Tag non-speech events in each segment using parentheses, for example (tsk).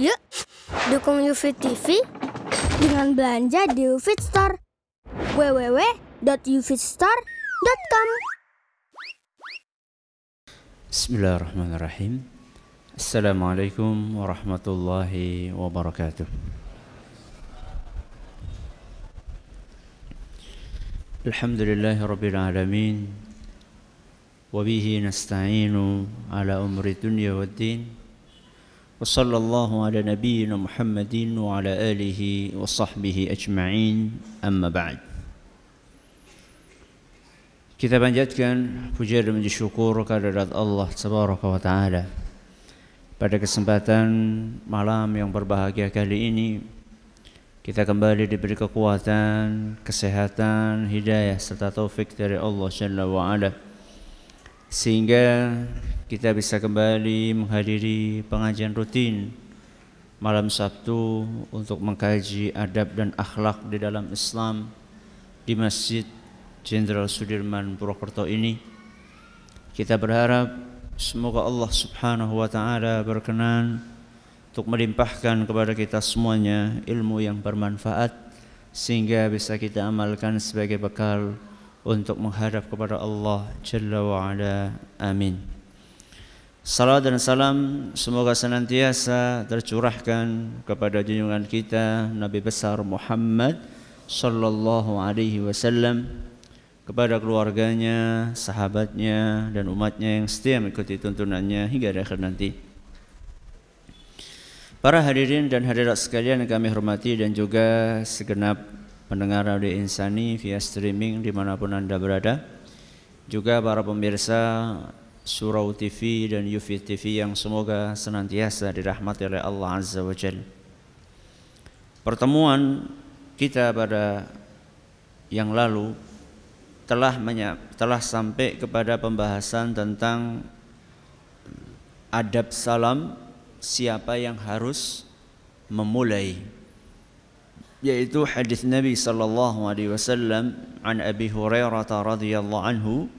Yuk, dukung UFIT TV dengan belanja di UFIT Store. www.ufitstore.com Bismillahirrahmanirrahim. Assalamualaikum warahmatullahi wabarakatuh. Alhamdulillahi rabbil alamin. وبه نستعين على أمر الدنيا والدين وصلى الله على نبينا محمد وعلى آله وصحبه أجمعين أما بعد Kita panjatkan puja dan puji syukur kehadirat Allah Tabaraka wa Ta'ala Pada kesempatan malam yang berbahagia kali ini Kita kembali diberi kekuatan, kesehatan, hidayah serta taufik dari Allah Jalla wa Ala Sehingga kita bisa kembali menghadiri pengajian rutin malam Sabtu untuk mengkaji adab dan akhlak di dalam Islam di Masjid Jenderal Sudirman Purwokerto ini. Kita berharap semoga Allah Subhanahu wa taala berkenan untuk melimpahkan kepada kita semuanya ilmu yang bermanfaat sehingga bisa kita amalkan sebagai bekal untuk menghadap kepada Allah Jalla wa ala. Amin. Salam dan salam semoga senantiasa tercurahkan kepada junjungan kita Nabi besar Muhammad sallallahu alaihi wasallam kepada keluarganya, sahabatnya dan umatnya yang setia mengikuti tuntunannya hingga akhir nanti. Para hadirin dan hadirat sekalian yang kami hormati dan juga segenap pendengar audio Insani via streaming di mana pun anda berada, juga para pemirsa Surau TV dan Yufi TV yang semoga senantiasa dirahmati oleh Allah Azza wa Jal. Pertemuan kita pada yang lalu telah telah sampai kepada pembahasan tentang adab salam siapa yang harus memulai yaitu hadis Nabi sallallahu alaihi wasallam an Abi Hurairah radhiyallahu anhu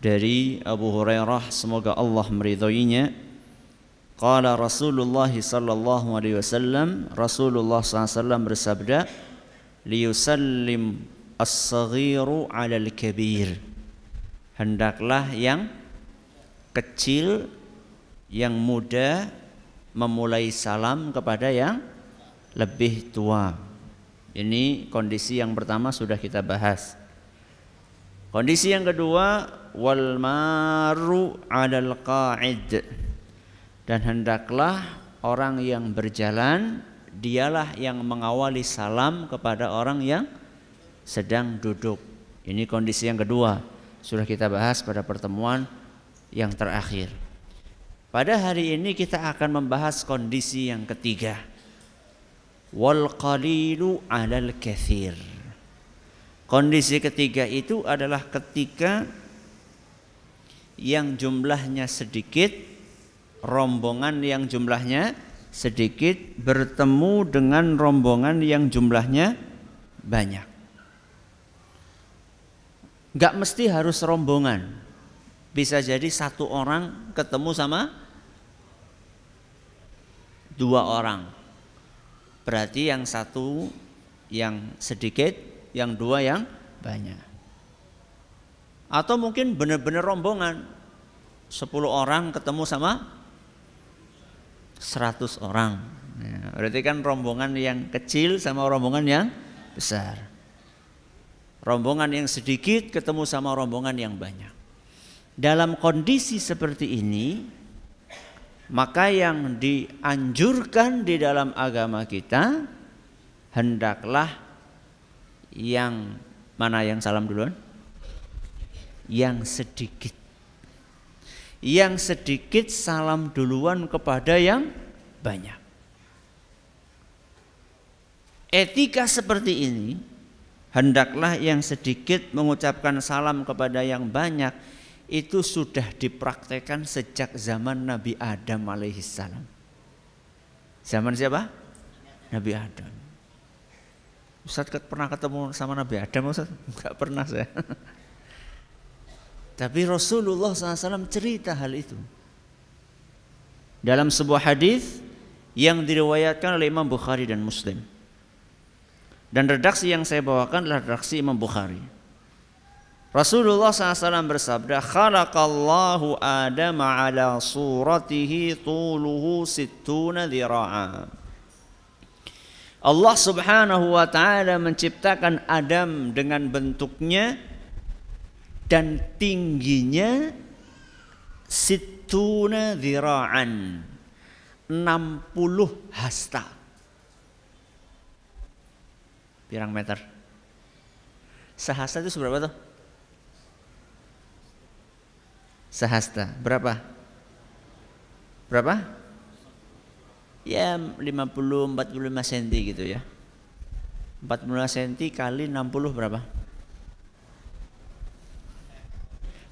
dari Abu Hurairah semoga Allah meridhoinya. Qala Rasulullah sallallahu alaihi wasallam Rasulullah SAW bersabda liyusallim as-saghiru 'alal kabir. Hendaklah yang kecil yang muda memulai salam kepada yang lebih tua ini kondisi yang pertama sudah kita bahas Kondisi yang kedua wal maru 'alal qa'id. Dan hendaklah orang yang berjalan dialah yang mengawali salam kepada orang yang sedang duduk. Ini kondisi yang kedua. Sudah kita bahas pada pertemuan yang terakhir. Pada hari ini kita akan membahas kondisi yang ketiga. Wal qalilu 'alal kathir Kondisi ketiga itu adalah ketika yang jumlahnya sedikit, rombongan yang jumlahnya sedikit bertemu dengan rombongan yang jumlahnya banyak. Gak mesti harus rombongan, bisa jadi satu orang ketemu sama dua orang. Berarti yang satu yang sedikit yang dua yang banyak. Atau mungkin benar-benar rombongan. sepuluh orang ketemu sama seratus orang. Ya, berarti kan rombongan yang kecil sama rombongan yang besar. Rombongan yang sedikit ketemu sama rombongan yang banyak. Dalam kondisi seperti ini, maka yang dianjurkan di dalam agama kita hendaklah yang mana yang salam duluan? Yang sedikit. Yang sedikit salam duluan kepada yang banyak. Etika seperti ini hendaklah yang sedikit mengucapkan salam kepada yang banyak itu sudah dipraktekkan sejak zaman Nabi Adam alaihissalam. Zaman siapa? Nabi Adam. Ustaz pernah ketemu sama Nabi Adam Ustaz? Enggak (laughs) pernah saya. (laughs) Tapi Rasulullah SAW cerita hal itu. Dalam sebuah hadis yang diriwayatkan oleh Imam Bukhari dan Muslim. Dan redaksi yang saya bawakan adalah redaksi Imam Bukhari. Rasulullah SAW bersabda, Khalaqallahu Adam ala suratihi tuluhu sittuna dhira'a. Allah Subhanahu wa taala menciptakan Adam dengan bentuknya dan tingginya situna dhira'an 60 hasta. Pirang meter? Sehasta itu seberapa tuh? Sehasta. Berapa? Berapa? Ya 50 45 cm gitu ya. 45 cm kali 60 berapa?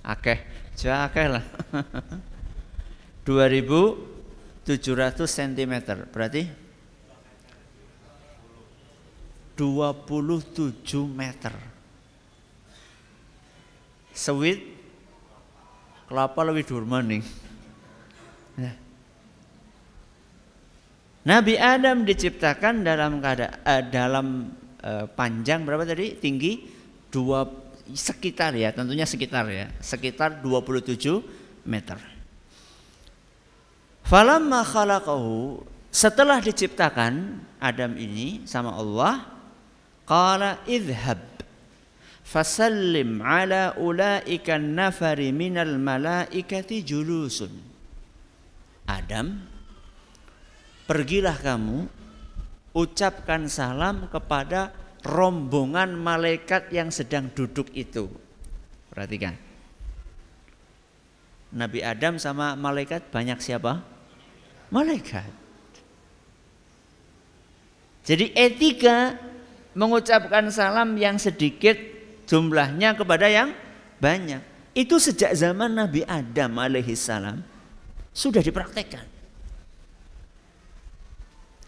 Akeh, akeh lah. 2000 700 cm berarti 27 meter sewit kelapa lebih maning ya. Nabi Adam diciptakan dalam keadaan eh, dalam eh, panjang berapa tadi? Tinggi dua sekitar ya tentunya sekitar ya. Sekitar 27 meter. Falamma khalaqahu setelah diciptakan Adam ini sama Allah qala idhab fasallim ala ulaika nafari minal malaikati julusun Adam pergilah kamu ucapkan salam kepada rombongan malaikat yang sedang duduk itu perhatikan Nabi Adam sama malaikat banyak siapa? malaikat. Jadi etika mengucapkan salam yang sedikit jumlahnya kepada yang banyak. Itu sejak zaman Nabi Adam alaihissalam sudah dipraktekkan.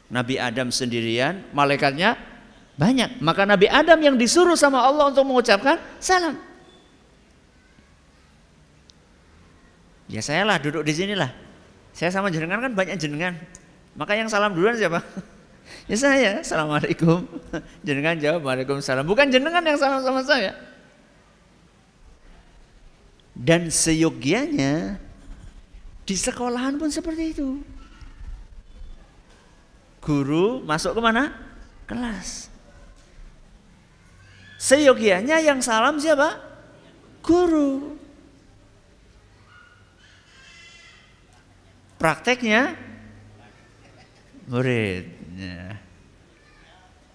Nabi Adam sendirian, malaikatnya banyak. Maka Nabi Adam yang disuruh sama Allah untuk mengucapkan salam. Ya saya lah duduk di sinilah. Saya sama jenengan kan banyak jenengan. Maka yang salam duluan siapa? Ya saya. Assalamualaikum. Jenengan jawab Waalaikumsalam. Bukan jenengan yang salam sama saya. Dan seyogianya di sekolahan pun seperti itu. Guru masuk ke mana? Kelas. Seyogianya yang salam siapa? Guru. Prakteknya muridnya.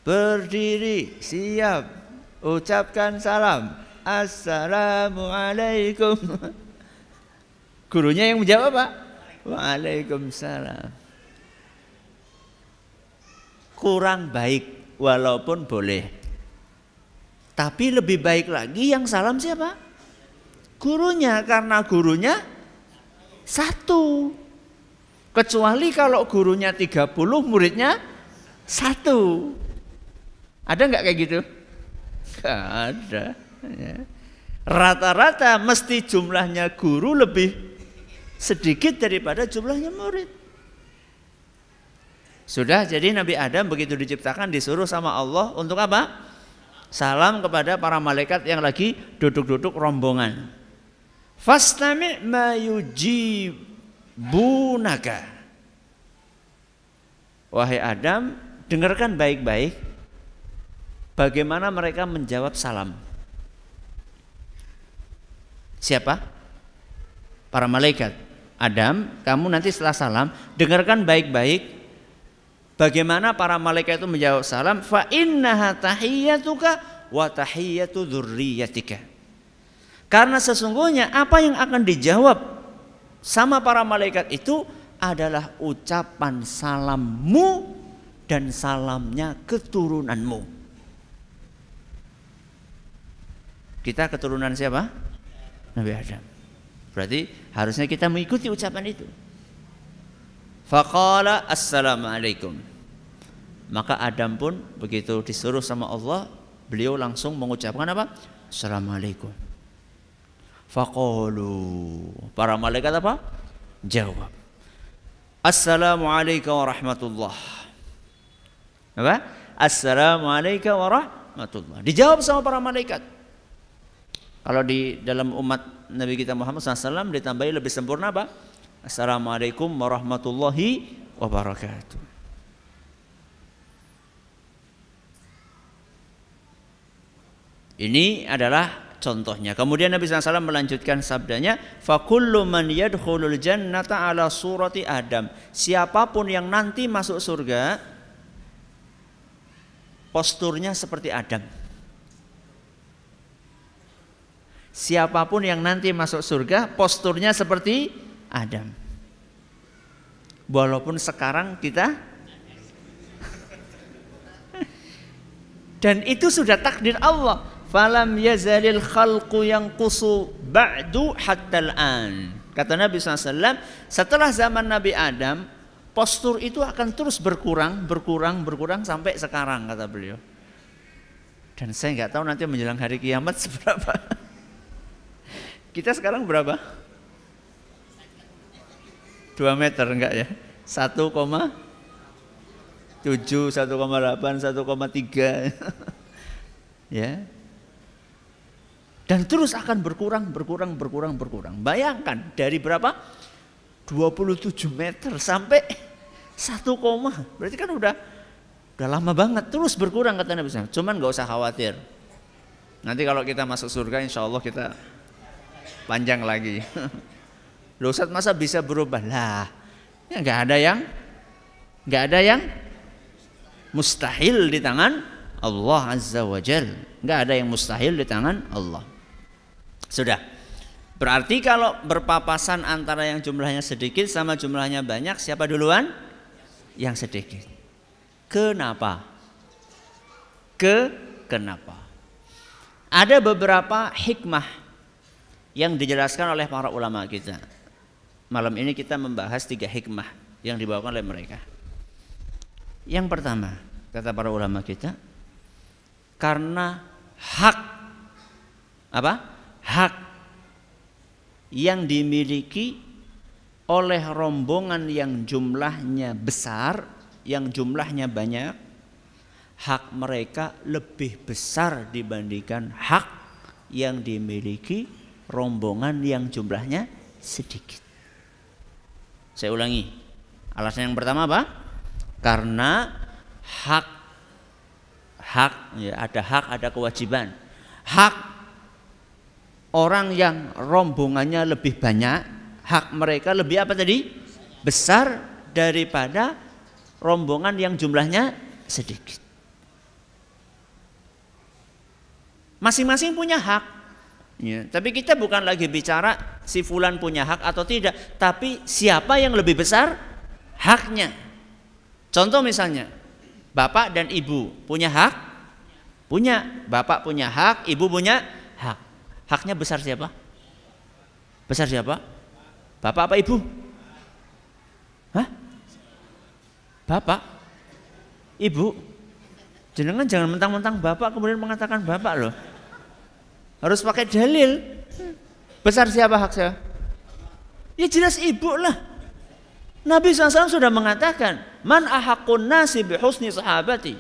Berdiri, siap, ucapkan salam. Assalamualaikum. (laughs) Gurunya yang menjawab Pak. Waalaikumsalam. Kurang baik walaupun boleh. Tapi lebih baik lagi yang salam siapa? Gurunya karena gurunya satu. Kecuali kalau gurunya 30, muridnya satu. Ada nggak kayak gitu? Gak ada. Ya. Rata-rata mesti jumlahnya guru lebih sedikit daripada jumlahnya murid. Sudah jadi Nabi Adam begitu diciptakan disuruh sama Allah untuk apa? Salam kepada para malaikat yang lagi duduk-duduk rombongan. Fastami' ma yujib bunaka. Wahai Adam, dengarkan baik-baik bagaimana mereka menjawab salam. Siapa? Para malaikat. Adam, kamu nanti setelah salam, dengarkan baik-baik bagaimana para malaikat itu menjawab salam. Fa innaha tahiyyatuka wa tahiyyatu dzurriyyatika. Karena sesungguhnya apa yang akan dijawab sama para malaikat itu adalah ucapan salammu dan salamnya keturunanmu. Kita keturunan siapa? Nabi Adam. Berarti harusnya kita mengikuti ucapan itu. Faqala assalamualaikum. Maka Adam pun begitu disuruh sama Allah, beliau langsung mengucapkan apa? Assalamualaikum. Faqalu. Para malaikat apa? Jawab. Assalamualaikum warahmatullah. Apa? Assalamualaikum warahmatullah. Dijawab sama para malaikat. Kalau di dalam umat Nabi kita Muhammad SAW ditambahi lebih sempurna apa? Assalamualaikum warahmatullahi wabarakatuh. Ini adalah contohnya. Kemudian Nabi SAW melanjutkan sabdanya, "Fakullu man yadkhulul jannata ala surati Adam." Siapa pun yang nanti masuk surga posturnya seperti Adam. Siapa pun yang nanti masuk surga posturnya seperti Adam. Walaupun sekarang kita (laughs) dan itu sudah takdir Allah falam yazalil khalqu yang kusu ba'du hatta an. Kata Nabi SAW, setelah zaman Nabi Adam, postur itu akan terus berkurang, berkurang, berkurang sampai sekarang kata beliau. Dan saya nggak tahu nanti menjelang hari kiamat (laughs) seberapa. Kita sekarang berapa? 2 meter enggak ya? 1,7, 1,8, 1,3. ya. Dan terus akan berkurang, berkurang, berkurang, berkurang. Bayangkan dari berapa? 27 meter sampai 1 koma. Berarti kan udah udah lama banget. Terus berkurang kata Nabi SAW. Cuman gak usah khawatir. Nanti kalau kita masuk surga insya Allah kita panjang lagi. (laughs) Loh masa bisa berubah? Lah, ya nggak ada yang nggak ada yang mustahil di tangan Allah Azza wa Jal. Nggak ada yang mustahil di tangan Allah. Sudah. Berarti kalau berpapasan antara yang jumlahnya sedikit sama jumlahnya banyak, siapa duluan? Yang sedikit. Kenapa? Ke kenapa? Ada beberapa hikmah yang dijelaskan oleh para ulama kita. Malam ini kita membahas tiga hikmah yang dibawakan oleh mereka. Yang pertama, kata para ulama kita, karena hak apa? hak yang dimiliki oleh rombongan yang jumlahnya besar, yang jumlahnya banyak, hak mereka lebih besar dibandingkan hak yang dimiliki rombongan yang jumlahnya sedikit. Saya ulangi. Alasan yang pertama apa? Karena hak hak ya ada hak ada kewajiban. Hak orang yang rombongannya lebih banyak, hak mereka lebih apa tadi? Besar daripada rombongan yang jumlahnya sedikit. Masing-masing punya hak. Ya, tapi kita bukan lagi bicara si fulan punya hak atau tidak, tapi siapa yang lebih besar haknya. Contoh misalnya, bapak dan ibu punya hak? Punya. Bapak punya hak, ibu punya Haknya besar siapa? Besar siapa? Bapak apa ibu? Hah? Bapak? Ibu? Jangan jangan mentang-mentang bapak kemudian mengatakan bapak loh. Harus pakai dalil. Besar siapa hak saya? Ya jelas ibu lah. Nabi SAW sudah mengatakan, Man ahakun nasi bihusni sahabati.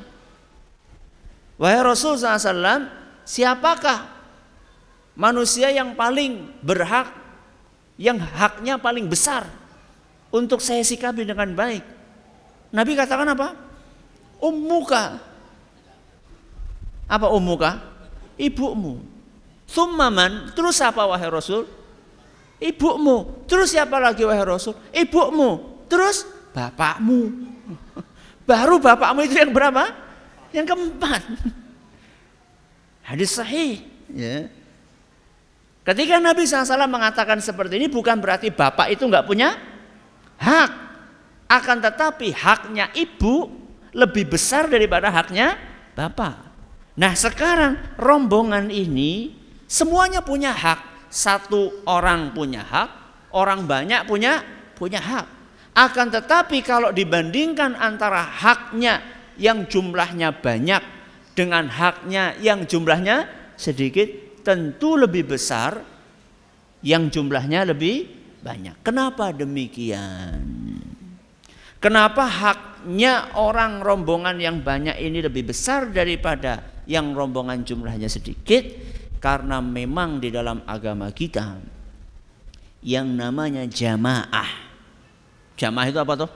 Wahai Rasul SAW, siapakah manusia yang paling berhak, yang haknya paling besar untuk saya sikapi dengan baik. Nabi katakan apa? Ummuka. Apa ummuka? Ibumu. Summaman, terus apa wahai Rasul? Ibumu. Terus siapa lagi wahai Rasul? Ibumu. Terus bapakmu. (laughs) Baru bapakmu itu yang berapa? Yang keempat. (laughs) Hadis sahih. Ya. Ketika Nabi SAW mengatakan seperti ini bukan berarti bapak itu nggak punya hak. Akan tetapi haknya ibu lebih besar daripada haknya bapak. Nah sekarang rombongan ini semuanya punya hak. Satu orang punya hak, orang banyak punya punya hak. Akan tetapi kalau dibandingkan antara haknya yang jumlahnya banyak dengan haknya yang jumlahnya sedikit, tentu lebih besar yang jumlahnya lebih banyak. Kenapa demikian? Kenapa haknya orang rombongan yang banyak ini lebih besar daripada yang rombongan jumlahnya sedikit? Karena memang di dalam agama kita yang namanya jamaah. Jamaah itu apa tuh?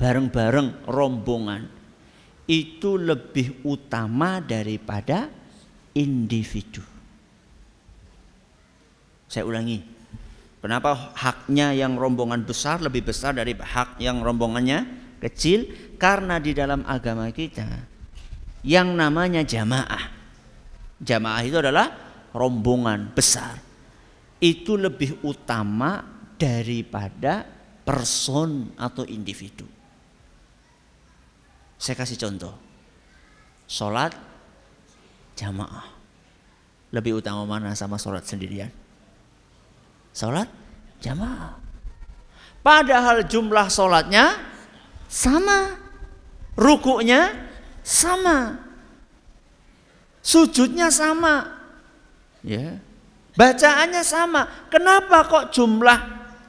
Bareng-bareng rombongan. Itu lebih utama daripada individu. Saya ulangi, Kenapa haknya yang rombongan besar lebih besar dari hak yang rombongannya kecil? Karena di dalam agama kita yang namanya jamaah. Jamaah itu adalah rombongan besar. Itu lebih utama daripada person atau individu. Saya kasih contoh. Sholat jamaah. Lebih utama mana sama sholat sendirian? Sholat jamaah. Padahal jumlah sholatnya sama. Rukuknya sama. Sujudnya sama. Ya. Bacaannya sama. Kenapa kok jumlah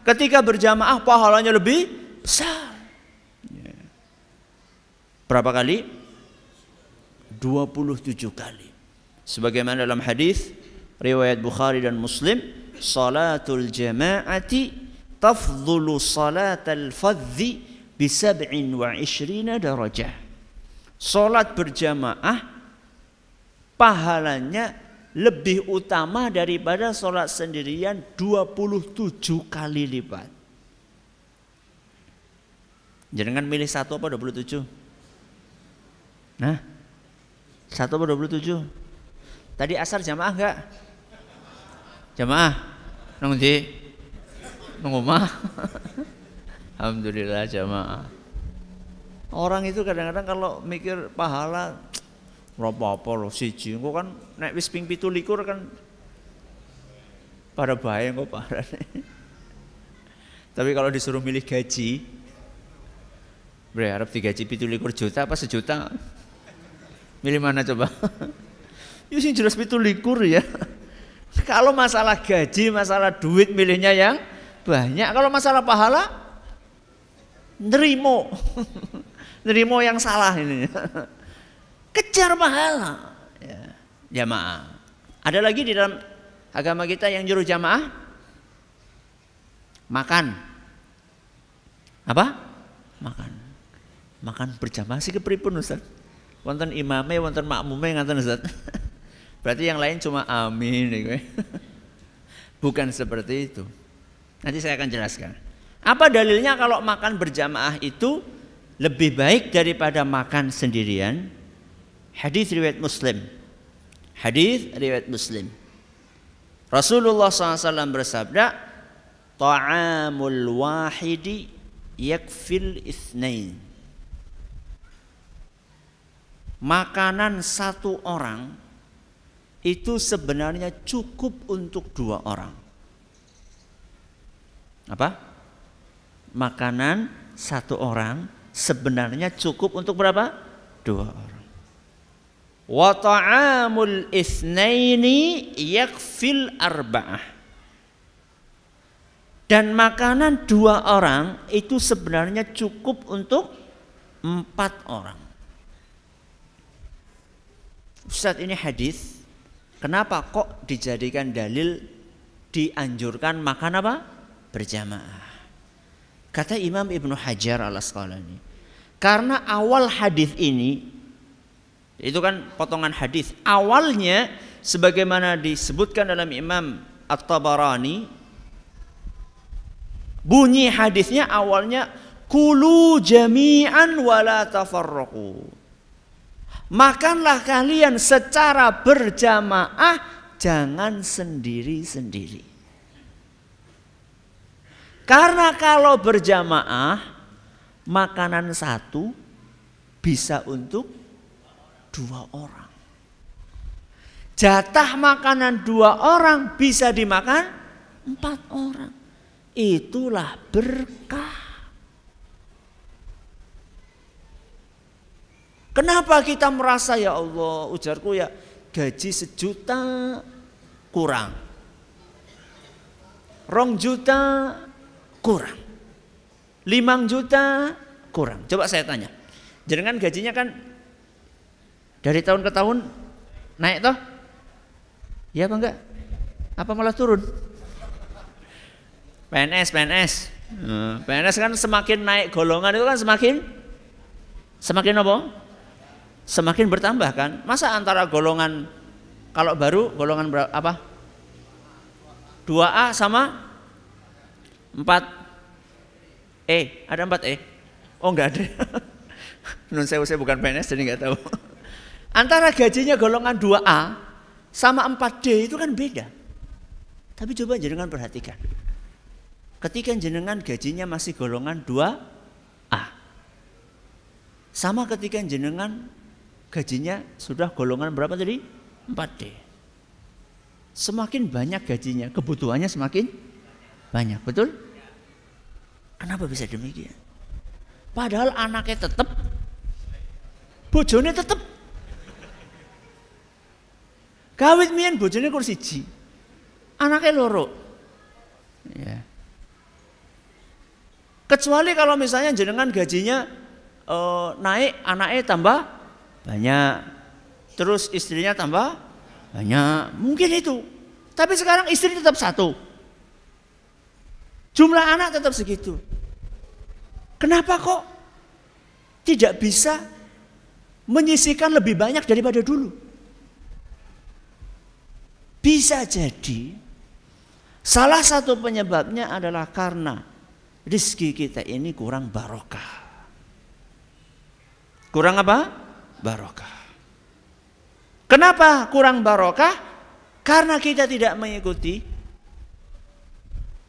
ketika berjamaah pahalanya lebih besar? Ya. Berapa kali? 27 kali. Sebagaimana dalam hadis riwayat Bukhari dan Muslim salatul jama'ati tafdhulu salatal fadhi bi sab'in wa ishrina darajah. Salat berjamaah pahalanya lebih utama daripada salat sendirian 27 kali lipat. Jangan milih satu apa 27? Nah, satu apa 27? Tadi asar jamaah enggak? Jamaah? Nang di nang omah. (laughs) Alhamdulillah jamaah. Orang itu kadang-kadang kalau mikir pahala (tsk) berapa apa loh siji engko kan nek wis ping 17 kan pada bahaya kok parah. Tapi kalau disuruh milih gaji berharap digaji likur juta apa sejuta? (laughs) Milih mana coba? (laughs) Ya sing jelas likur ya. Kalau masalah gaji, masalah duit milihnya yang banyak. Kalau masalah pahala, nerimo. (laughs) nerimo yang salah ini. (laughs) Kejar pahala. Ya, jamaah. Ada lagi di dalam agama kita yang nyuruh jamaah makan. Apa? Makan. Makan berjamaah sih kepripun Ustaz? Wonten imame, wonten makmume ngaten Ustaz. (laughs) Berarti yang lain cuma amin. Ya, (laughs) Bukan seperti itu. Nanti saya akan jelaskan. Apa dalilnya kalau makan berjamaah itu lebih baik daripada makan sendirian? Hadis riwayat Muslim. Hadis riwayat Muslim. Rasulullah SAW bersabda, "Ta'amul wahidi yakfil ithnain." Makanan satu orang itu sebenarnya cukup untuk dua orang. Apa? Makanan satu orang sebenarnya cukup untuk berapa? Dua orang. Wa ta'amul itsnaini yakfil arba'ah. Dan makanan dua orang itu sebenarnya cukup untuk empat orang. Ustaz ini hadis Kenapa kok dijadikan dalil dianjurkan makan apa? Berjamaah. Kata Imam Ibnu Hajar al Asqalani, karena awal hadis ini itu kan potongan hadis. Awalnya sebagaimana disebutkan dalam Imam At-Tabarani bunyi hadisnya awalnya kulu jami'an wala tafarraqu. Makanlah kalian secara berjamaah, jangan sendiri-sendiri. Karena kalau berjamaah, makanan satu bisa untuk dua orang. Jatah makanan dua orang bisa dimakan empat orang. Itulah berkah. Kenapa kita merasa ya Allah ujarku ya gaji sejuta kurang. Rong juta kurang. 5 juta kurang. Coba saya tanya. Jenengan gajinya kan dari tahun ke tahun naik toh? Ya apa enggak? Apa malah turun? PNS, PNS. Nah, PNS kan semakin naik golongan itu kan semakin semakin apa? Semakin bertambah kan? Masa antara golongan kalau baru golongan berapa apa? 2A sama 4 E, ada 4 E? Oh enggak ada. (laughs) Nun saya, saya bukan PNS jadi enggak tahu. (laughs) Antara gajinya golongan 2A sama 4D itu kan beda. Tapi coba jenengan perhatikan. Ketika jenengan gajinya masih golongan 2A. Sama ketika jenengan gajinya sudah golongan berapa tadi? 4D. Semakin banyak gajinya, kebutuhannya semakin banyak, betul? Kenapa bisa demikian? Padahal anaknya tetap, bojone tetap. Kawit mian bojone kursi siji. Anaknya loro. Ya. Kecuali kalau misalnya jenengan gajinya uh, naik, anaknya tambah banyak. Terus istrinya tambah banyak. Mungkin itu. Tapi sekarang istri tetap satu. Jumlah anak tetap segitu. Kenapa kok tidak bisa menyisikan lebih banyak daripada dulu? Bisa jadi salah satu penyebabnya adalah karena rizki kita ini kurang barokah. Kurang apa? Barokah. Kenapa kurang barokah? Karena kita tidak mengikuti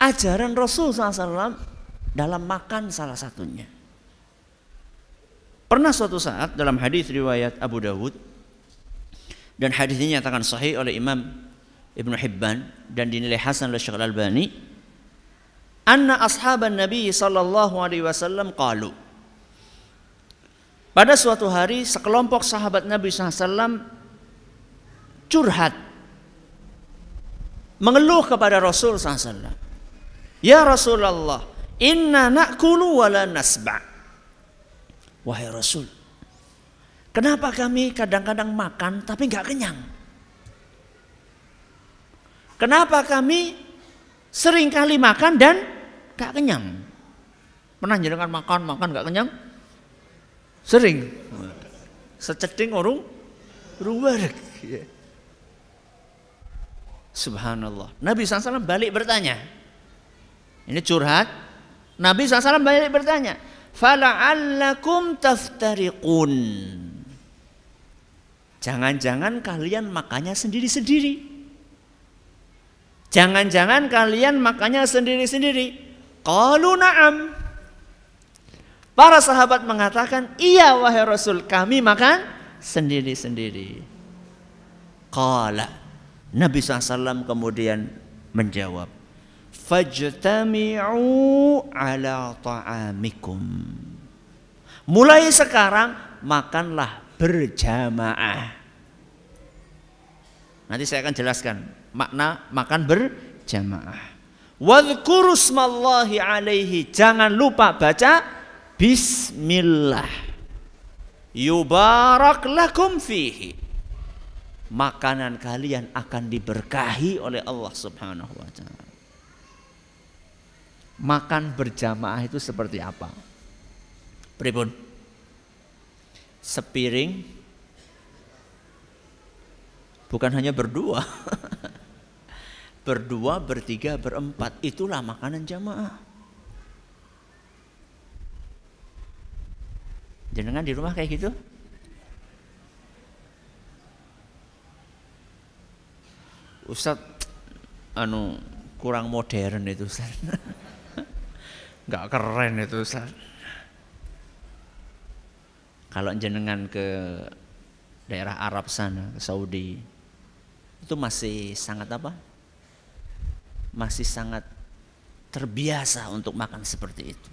ajaran Rasul SAW dalam makan salah satunya. Pernah suatu saat dalam hadis riwayat Abu Dawud dan hadis ini nyatakan sahih oleh Imam Ibnu Hibban dan dinilai hasan oleh Syekh Al-Albani anna ashaban Nabi sallallahu alaihi wasallam qalu pada suatu hari sekelompok sahabat Nabi SAW curhat mengeluh kepada Rasul SAW. Ya Rasulullah, inna nakulu wala nasba. Wahai Rasul, kenapa kami kadang-kadang makan tapi nggak kenyang? Kenapa kami sering kali makan dan nggak kenyang? Pernah makan makan nggak kenyang? Sering. Seceding orang ruwet. Subhanallah. Nabi SAW balik bertanya. Ini curhat. Nabi SAW balik bertanya. Fala'allakum taftariqun. Jangan-jangan kalian makannya sendiri-sendiri. Jangan-jangan kalian makannya sendiri-sendiri. Qalu na'am. Para sahabat mengatakan, iya wahai Rasul, kami makan sendiri-sendiri. Qala. Nabi SAW kemudian menjawab, Fajtami'u ala ta'amikum. Mulai sekarang makanlah berjamaah. Nanti saya akan jelaskan makna makan berjamaah. Wadhkuru alaihi. Jangan lupa baca bismillah. Yubarak lakum fihi. Makanan kalian akan diberkahi oleh Allah Subhanahu wa taala. Makan berjamaah itu seperti apa? Pribun. Sepiring bukan hanya berdua. (laughs) berdua, bertiga, berempat. Itulah makanan jamaah. Jenengan di rumah kayak gitu? Ustadz anu kurang modern itu Ustaz. (laughs) Enggak keren itu Ustaz. Kalau jenengan ke daerah Arab sana, ke Saudi, itu masih sangat apa? Masih sangat terbiasa untuk makan seperti itu.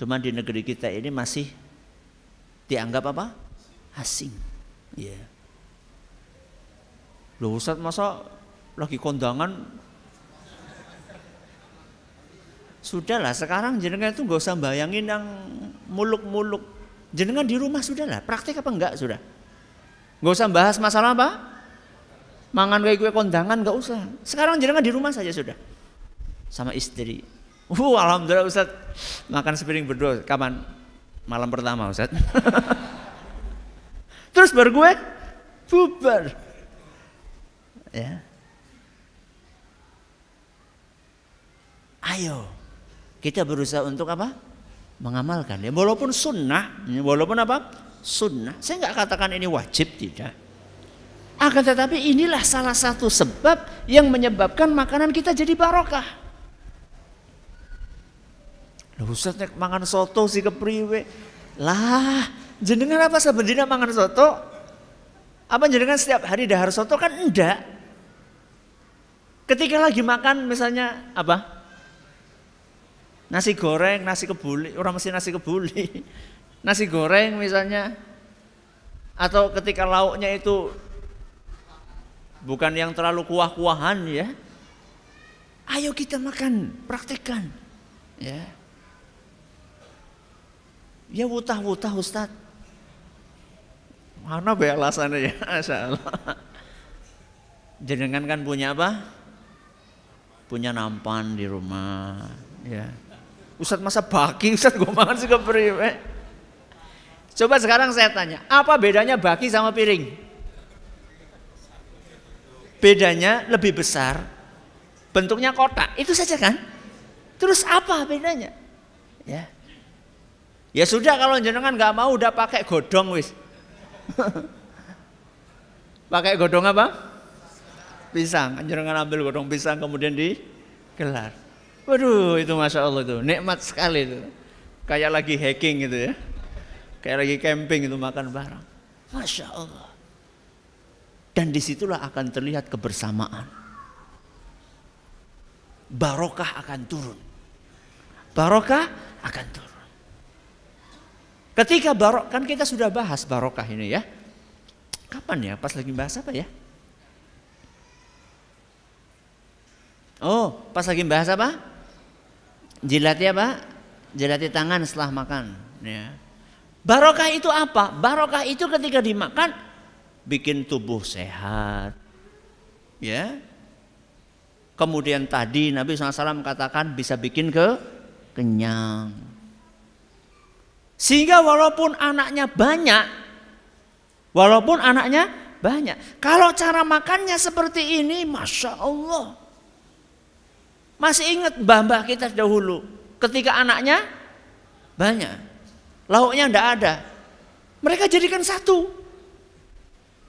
Cuma di negeri kita ini masih dianggap apa? Asing. Ya. Loh Ustaz masa lagi kondangan Sudahlah sekarang jenengan itu nggak usah bayangin yang muluk-muluk. Jenengan di rumah sudahlah, praktek apa enggak sudah? Nggak usah bahas masalah apa? Mangan kayak gue kondangan nggak usah. Sekarang jenengan di rumah saja sudah. Sama istri. Uh, alhamdulillah Ustaz. Makan sepiring berdua. Kapan? Malam pertama Ustaz. (laughs) Terus baru gue bubar. Ya. Ayo, kita berusaha untuk apa? Mengamalkan ya. Walaupun sunnah, ya, walaupun apa? Sunnah. Saya nggak katakan ini wajib tidak. Akan tetapi inilah salah satu sebab yang menyebabkan makanan kita jadi barokah. Loh Ustaz nek mangan soto si kepriwe. Lah, jenengan apa sebenarnya mangan soto? Apa jenengan setiap hari dahar soto kan enggak. Ketika lagi makan misalnya apa? Nasi goreng, nasi kebuli, orang mesti nasi kebuli. (laughs) Nasi goreng misalnya atau ketika lauknya itu bukan yang terlalu kuah-kuahan ya. Ayo kita makan, praktekkan. Ya. Ya wutah-wutah Ustaz. Mana be alasannya ya? (laughs) Allah. Jenengan kan punya apa? Punya nampan di rumah. Ya. Ustaz masa baki, Ustaz gue makan sih kepriwe. Coba sekarang saya tanya, apa bedanya baki sama piring? Bedanya lebih besar, bentuknya kotak, itu saja kan? Terus apa bedanya? Ya, ya sudah kalau jenengan nggak mau udah pakai godong wis. pakai godong apa? Pisang, jenengan ambil godong pisang kemudian digelar. Waduh, itu masya Allah itu nikmat sekali itu. Kayak lagi hacking gitu ya, kayak lagi camping itu makan bareng. Masya Allah. Dan di situlah akan terlihat kebersamaan. Barokah akan turun. Barokah akan turun. Ketika barok kan kita sudah bahas barokah ini ya. Kapan ya? Pas lagi bahas apa ya? Oh, pas lagi bahas apa? Jilati apa? Jilati tangan setelah makan. Ya. Barokah itu apa? Barokah itu ketika dimakan bikin tubuh sehat. Ya. Kemudian tadi Nabi SAW katakan bisa bikin ke kenyang. Sehingga walaupun anaknya banyak, walaupun anaknya banyak, kalau cara makannya seperti ini, masya Allah, masih ingat mbah-mbah kita dahulu ketika anaknya banyak, lauknya ndak ada. Mereka jadikan satu.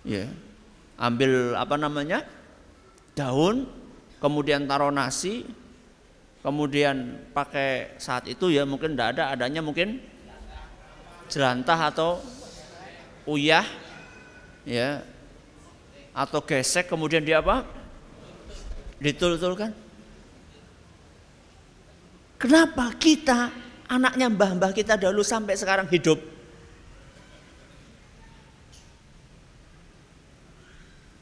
Ya. Ambil apa namanya? daun, kemudian taruh nasi, kemudian pakai saat itu ya mungkin ndak ada, adanya mungkin jelantah atau uyah ya atau gesek kemudian dia apa? Ditul-tulkan Kenapa kita anaknya mbah-mbah kita dahulu sampai sekarang hidup?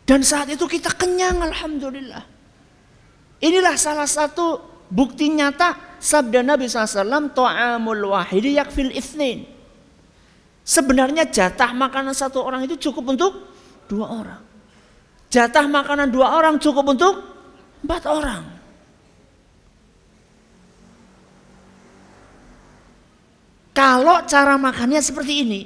Dan saat itu kita kenyang Alhamdulillah. Inilah salah satu bukti nyata sabda Nabi SAW To'amul wahidi yakfil ithnin. Sebenarnya jatah makanan satu orang itu cukup untuk dua orang. Jatah makanan dua orang cukup untuk empat orang. Kalau cara makannya seperti ini.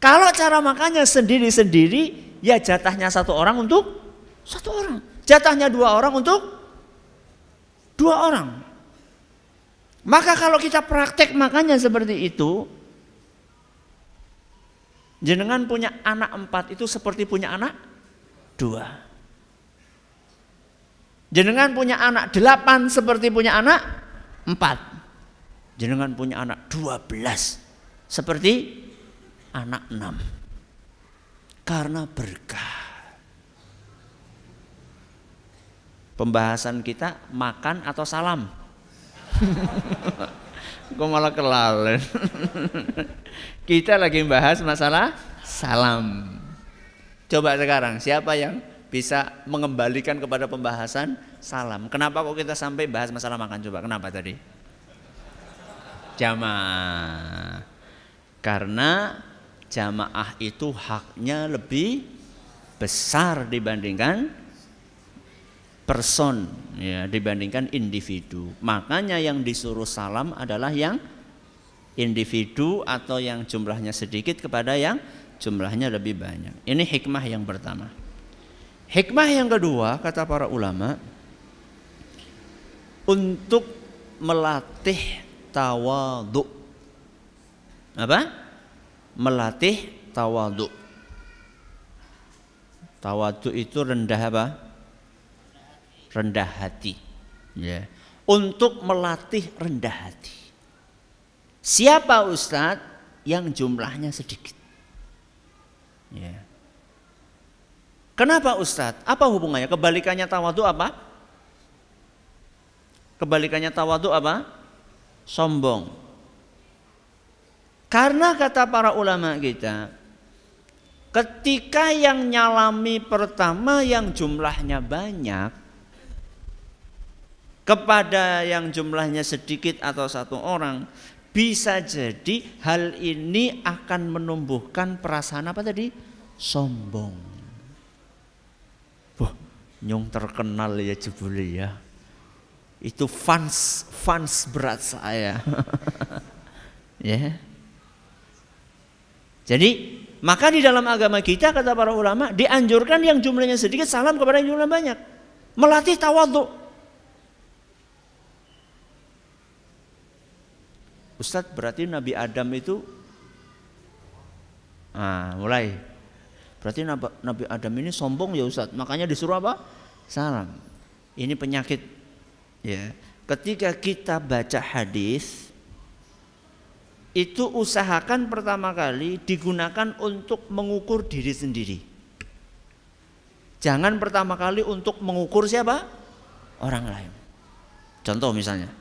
Kalau cara makannya sendiri-sendiri, ya jatahnya satu orang untuk satu orang. Jatahnya dua orang untuk dua orang. Maka kalau kita praktek makannya seperti itu, jenengan punya anak empat itu seperti punya anak dua. Jenengan punya anak delapan seperti punya anak empat. Jenengan punya anak 12 seperti anak 6 karena berkah. Pembahasan kita makan atau salam (laughs) kok malah kelalen (laughs) kita lagi membahas masalah salam coba sekarang siapa yang bisa mengembalikan kepada pembahasan salam. Kenapa kok kita sampai bahas masalah makan coba? Kenapa tadi? Jamaah. Karena jamaah itu haknya lebih besar dibandingkan person ya dibandingkan individu. Makanya yang disuruh salam adalah yang individu atau yang jumlahnya sedikit kepada yang jumlahnya lebih banyak. Ini hikmah yang pertama. Hikmah yang kedua kata para ulama untuk melatih tawadhu. Apa? Melatih tawadhu. Tawadhu itu rendah apa? Rendah hati. Ya. Untuk melatih rendah hati. Siapa ustadz yang jumlahnya sedikit? Ya. Kenapa Ustadz? Apa hubungannya? Kebalikannya tawadu apa? Kebalikannya tawadu apa? Sombong. Karena kata para ulama kita, ketika yang nyalami pertama yang jumlahnya banyak, kepada yang jumlahnya sedikit atau satu orang, bisa jadi hal ini akan menumbuhkan perasaan apa tadi? Sombong. Wah, nyong terkenal ya jebule ya. Itu fans fans berat saya. (laughs) ya. Jadi maka di dalam agama kita kata para ulama dianjurkan yang jumlahnya sedikit salam kepada yang jumlahnya banyak. Melatih tawadhu. Ustadz berarti Nabi Adam itu ah, mulai Berarti Nabi Adam ini sombong ya Ustaz. Makanya disuruh apa? Salam. Ini penyakit ya. Ketika kita baca hadis itu usahakan pertama kali digunakan untuk mengukur diri sendiri. Jangan pertama kali untuk mengukur siapa? Orang lain. Contoh misalnya.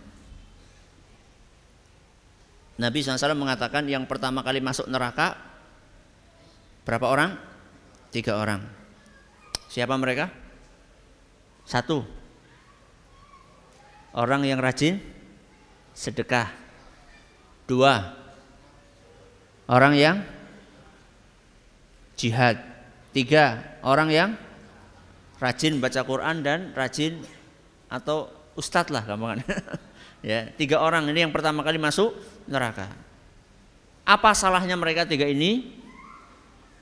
Nabi SAW mengatakan yang pertama kali masuk neraka berapa orang? Tiga orang. Siapa mereka? Satu. Orang yang rajin sedekah. Dua. Orang yang jihad. Tiga. Orang yang rajin baca Quran dan rajin atau ustadz lah gampangan. (laughs) ya, tiga orang ini yang pertama kali masuk neraka. Apa salahnya mereka tiga ini?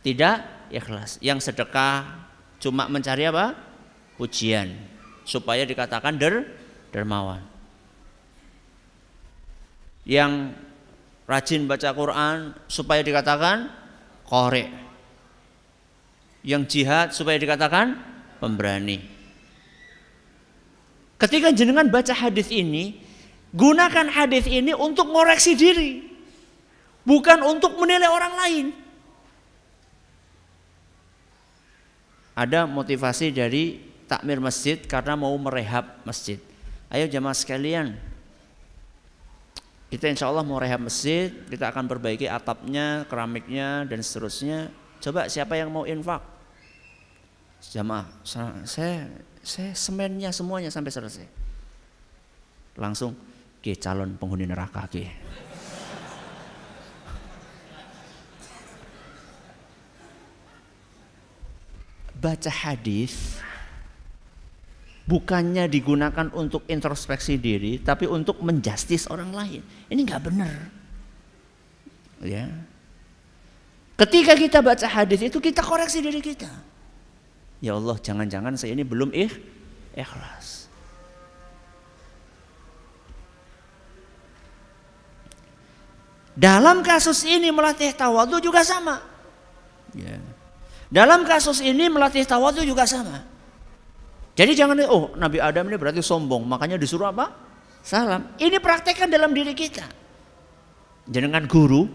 Tidak ikhlas. Yang sedekah cuma mencari apa? Pujian supaya dikatakan der dermawan. Yang rajin baca Quran supaya dikatakan korek. Yang jihad supaya dikatakan pemberani. Ketika jenengan baca hadis ini, gunakan hadis ini untuk ngoreksi diri, bukan untuk menilai orang lain. ada motivasi dari takmir masjid karena mau merehab masjid. Ayo jamaah sekalian, kita insya Allah mau rehab masjid, kita akan perbaiki atapnya, keramiknya, dan seterusnya. Coba siapa yang mau infak? Jamaah, saya saya semennya semuanya sampai selesai. Langsung ke calon penghuni neraka ke. baca hadis bukannya digunakan untuk introspeksi diri tapi untuk menjustis orang lain. Ini nggak benar. Ya. Ketika kita baca hadis itu kita koreksi diri kita. Ya Allah jangan-jangan saya ini belum ikh, ikhlas dalam kasus ini melatih tawadu juga sama ya dalam kasus ini melatih tawadu juga sama. Jadi jangan oh Nabi Adam ini berarti sombong, makanya disuruh apa? Salam. Ini praktekkan dalam diri kita. Jangan guru,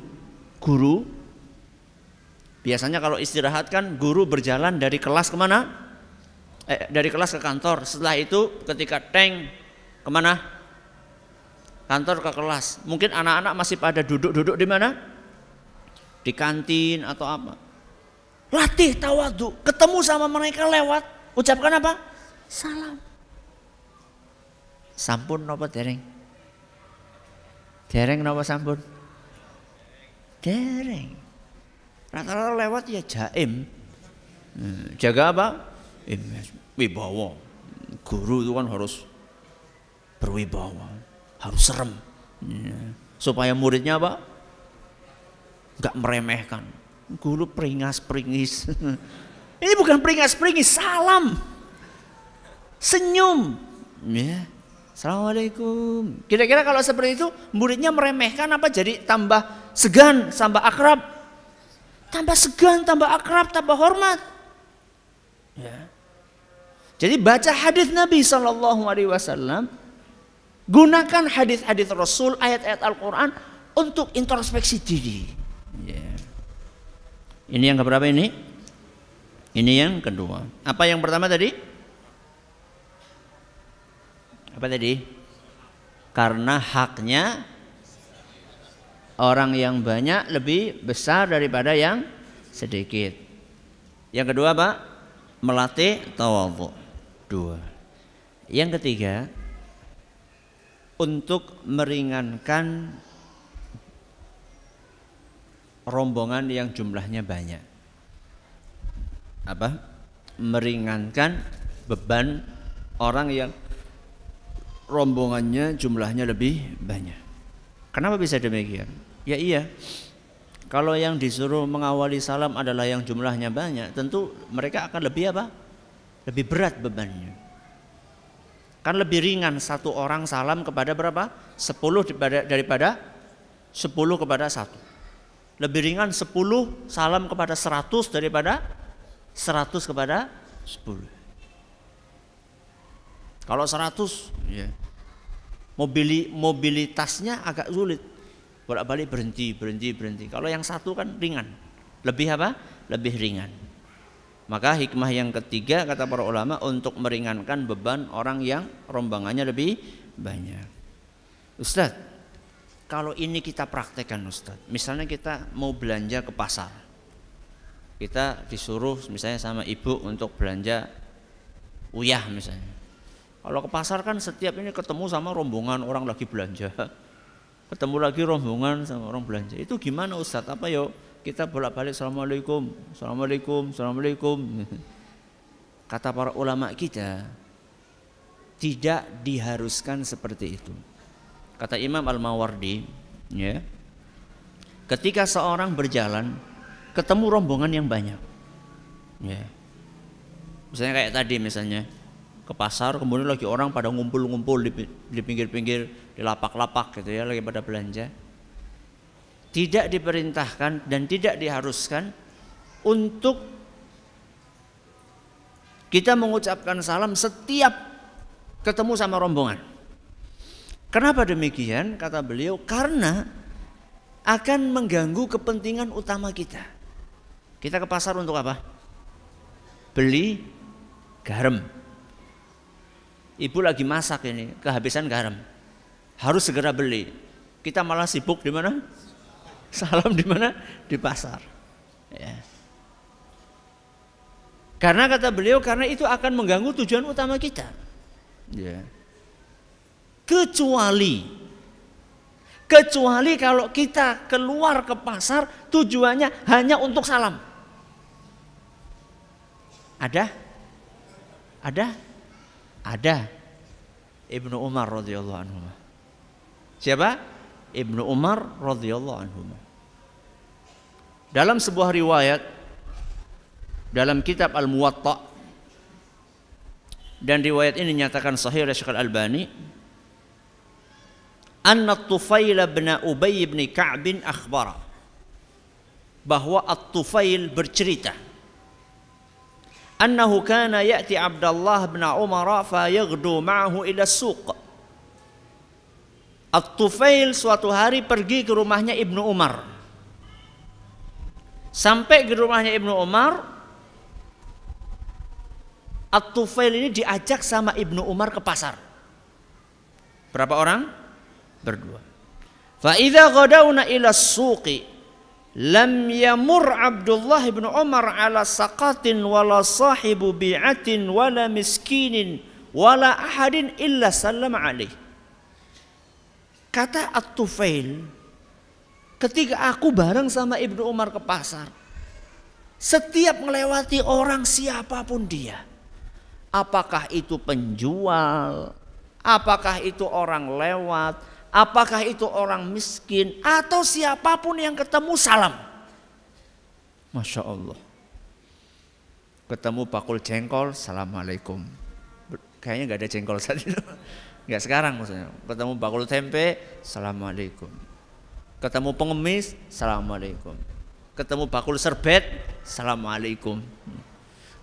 guru biasanya kalau istirahat kan guru berjalan dari kelas ke mana? Eh, dari kelas ke kantor. Setelah itu ketika tank ke mana? Kantor ke kelas. Mungkin anak-anak masih pada duduk-duduk di mana? Di kantin atau apa? Latih tawadu. Ketemu sama mereka lewat. Ucapkan apa? Salam. Sampun napa dereng? Dereng napa sampun? Dereng. Rata-rata lewat ya jaim. Hmm, Jaga apa? Wibawa. Guru itu kan harus berwibawa, harus serem. Ya. Supaya muridnya apa? Enggak meremehkan. Guru peringas-peringis. (laughs) Ini bukan peringas-peringis, salam. Senyum. Ya. Assalamualaikum. Kira-kira kalau seperti itu muridnya meremehkan apa jadi tambah segan, tambah akrab? Tambah segan, tambah akrab, tambah hormat. Ya. Jadi baca hadis Nabi Shallallahu Alaihi Wasallam, gunakan hadis-hadis Rasul, ayat-ayat Al-Quran untuk introspeksi diri. Ini yang keberapa ini? Ini yang kedua. Apa yang pertama tadi? Apa tadi? Karena haknya orang yang banyak lebih besar daripada yang sedikit. Yang kedua apa? Melatih tawadhu. Dua. Yang ketiga, untuk meringankan rombongan yang jumlahnya banyak. Apa? Meringankan beban orang yang rombongannya jumlahnya lebih banyak. Kenapa bisa demikian? Ya iya. Kalau yang disuruh mengawali salam adalah yang jumlahnya banyak, tentu mereka akan lebih apa? Lebih berat bebannya. Kan lebih ringan satu orang salam kepada berapa? Sepuluh daripada, sepuluh kepada satu. Lebih ringan sepuluh salam kepada seratus daripada seratus kepada sepuluh. Kalau 100 ya. Mobili, mobilitasnya agak sulit. Bolak-balik berhenti, berhenti, berhenti. Kalau yang satu kan ringan. Lebih apa? Lebih ringan. Maka hikmah yang ketiga kata para ulama untuk meringankan beban orang yang rombangannya lebih banyak. Ustadz, kalau ini kita praktekkan Ustadz. Misalnya kita mau belanja ke pasar. Kita disuruh misalnya sama ibu untuk belanja uyah misalnya kalau ke pasar kan setiap ini ketemu sama rombongan orang lagi belanja. (laughs) Ketemu lagi rombongan sama orang belanja. Itu gimana Ustadz? Apa yuk? Kita bolak-balik Assalamualaikum, Assalamualaikum, Assalamualaikum. (laughs) Kata para ulama kita, tidak diharuskan seperti itu. Kata Imam Al-Mawardi, ya, ketika seorang berjalan ketemu rombongan yang banyak, ya, misalnya kayak tadi misalnya, ke pasar kemudian lagi orang pada ngumpul-ngumpul di pinggir-pinggir di lapak-lapak gitu ya lagi pada belanja tidak diperintahkan dan tidak diharuskan untuk kita mengucapkan salam setiap ketemu sama rombongan kenapa demikian kata beliau karena akan mengganggu kepentingan utama kita kita ke pasar untuk apa beli garam Ibu lagi masak ini, kehabisan garam. Harus segera beli. Kita malah sibuk di mana? Salam di mana? Di pasar. Ya. Karena kata beliau, karena itu akan mengganggu tujuan utama kita. Ya. Kecuali, kecuali kalau kita keluar ke pasar tujuannya hanya untuk salam. Ada? Ada? Ada Ibnu Umar radhiyallahu anhu. Siapa? Ibnu Umar radhiyallahu anhu. Dalam sebuah riwayat dalam kitab Al-Muwatta dan riwayat ini nyatakan sahih oleh Syekh Al-Albani anna Tufail bin Ubay bin Ka'b akhbara bahwa At-Tufail bercerita annahu kana ya'ti Abdullah bin Umar fa yaghdu ma'ahu ila suq. At-Tufail suatu hari pergi ke rumahnya Ibnu Umar. Sampai ke rumahnya Ibnu Umar, At-Tufail ini diajak sama Ibnu Umar ke pasar. Berapa orang? Berdua. Fa idza ghadawna ila suqi lam yamur Abdullah bin Umar ala saqatin wala sahibu bi'atin wala miskinin wala ahadin illa sallam alaih. Kata At-Tufail, ketika aku bareng sama Ibnu Umar ke pasar, setiap melewati orang siapa pun dia, apakah itu penjual, apakah itu orang lewat, apakah itu orang miskin, atau siapa pun yang ketemu salam. Masya Allah. Ketemu bakul jengkol, Assalamualaikum. Kayaknya nggak ada jengkol saat itu. Nggak sekarang maksudnya. Ketemu bakul tempe, Assalamualaikum. Ketemu pengemis, Assalamualaikum. Ketemu bakul serbet, Assalamualaikum.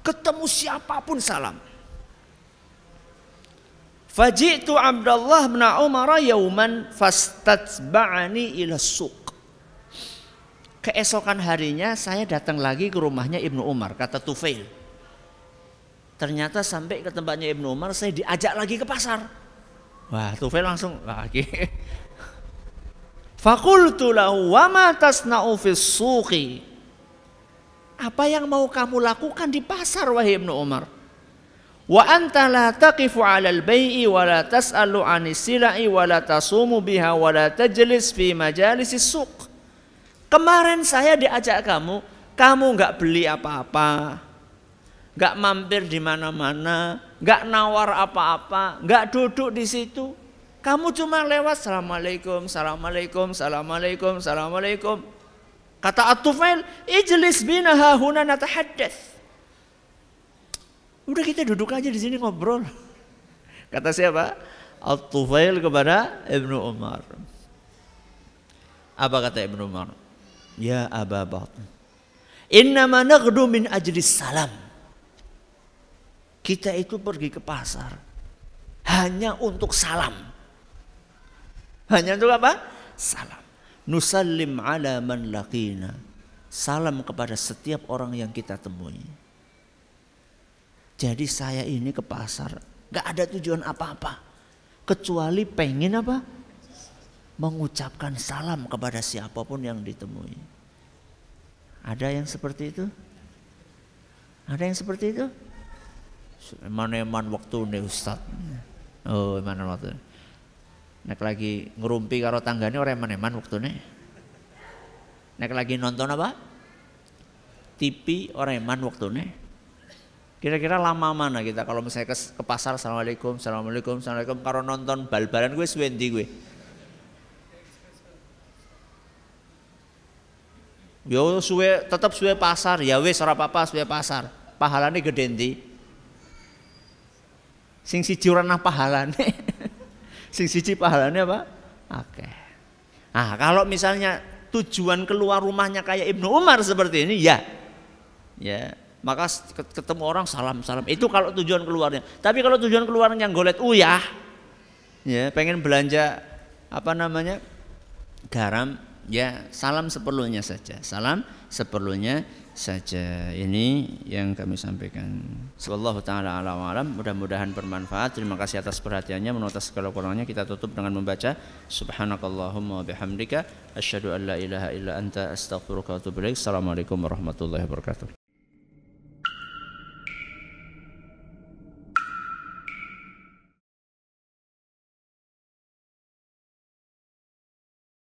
Ketemu siapa pun salam. Fajitu Abdullah bin Umar yauman fastatba'ani ila suq. Keesokan harinya saya datang lagi ke rumahnya Ibnu Umar, kata Tufail. Ternyata sampai ke tempatnya Ibnu Umar saya diajak lagi ke pasar. Wah, Tufail langsung lagi. Fakultu lahu wa ma tasna'u fis suqi. Apa yang mau kamu lakukan di pasar wahai Ibnu Umar? Wa anta la taqifu 'ala al-bai'i wa la tas'alu 'anis sila'i wa la tasumu biha wa la tajlis fi majalisis suq. Kemarin saya diajak kamu, kamu nggak beli apa-apa, nggak mampir di mana-mana, nggak nawar apa-apa, nggak duduk di situ. Kamu cuma lewat assalamualaikum, assalamualaikum, assalamualaikum, assalamualaikum. Kata At-Tufail, ijlis bina hahuna natahaddath. Udah kita duduk aja di sini ngobrol. (laughs) Kata siapa? At-Tufail kepada Ibnu Umar. Apa kata Ibnu Umar? Ya Aba Bakr. Innama naghdu min ajli salam. Kita itu pergi ke pasar hanya untuk salam. Hanya untuk apa? Salam. Nusallim ala man laqina. Salam kepada setiap orang yang kita temui. Jadi saya ini ke pasar gak ada tujuan apa-apa. Kecuali pengen apa? mengucapkan salam kepada siapa pun yang ditemui. Ada yang seperti itu? Ada yang seperti itu? Eman-eman waktu nih Ustaz. Oh, eman waktu. Nek lagi ngerumpi karo tanggane orang eman-eman waktu nih. Nek lagi nonton apa? TV orang eman waktu nih. Kira-kira lama mana kita kalau misalnya ke, pasar Assalamualaikum, Assalamualaikum, Assalamualaikum Kalau nonton bal-balan gue suwendi gue Yo suwe tetap suwe pasar, ya wis ora apa-apa suwe pasar. Pahalane gede ndi? Sing siji ora nang pahalane. (laughs) Sing siji pahalane apa? Oke. Ah, kalau misalnya tujuan keluar rumahnya kayak Ibnu Umar seperti ini, ya. Ya, maka ketemu orang salam-salam. Itu kalau tujuan keluarnya. Tapi kalau tujuan keluarnya golet uyah, ya, pengen belanja apa namanya? garam ya salam seperlunya saja salam seperlunya saja. Ini yang kami sampaikan. Sallallahu taala ala alam mudah-mudahan bermanfaat. Terima kasih atas perhatiannya. Menurut segala kurangnya kita tutup dengan membaca subhanakallahumma bihamdika asyhadu an la ilaha illa anta astaghfiruka wa atubu ilaik. Assalamualaikum warahmatullahi wabarakatuh